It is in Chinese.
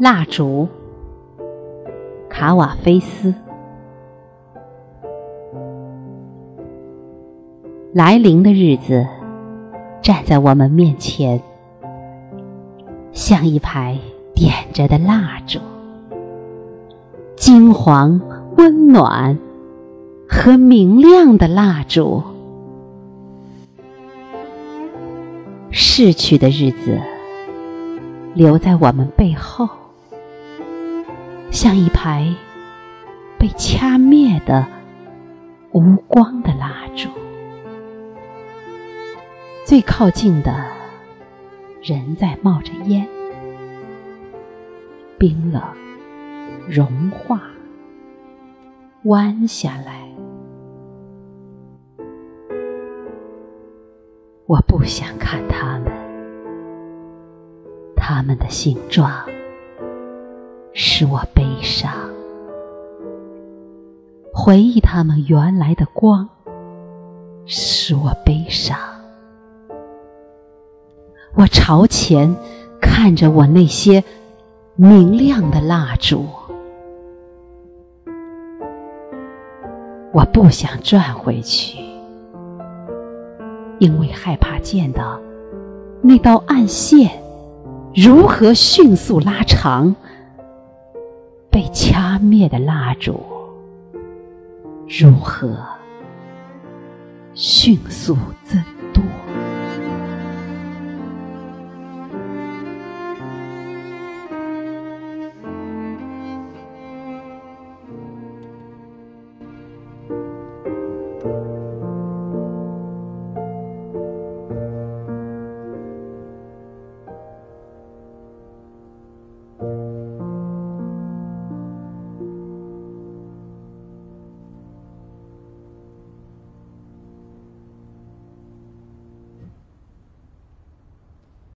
蜡烛，卡瓦菲斯。来临的日子站在我们面前，像一排点着的蜡烛，金黄、温暖和明亮的蜡烛。逝去的日子留在我们背后。像一排被掐灭的无光的蜡烛，最靠近的人在冒着烟，冰冷融化，弯下来。我不想看他们，他们的形状。使我悲伤，回忆他们原来的光，使我悲伤。我朝前看着我那些明亮的蜡烛，我不想转回去，因为害怕见到那道暗线如何迅速拉长。被掐灭的蜡烛，如何迅速增？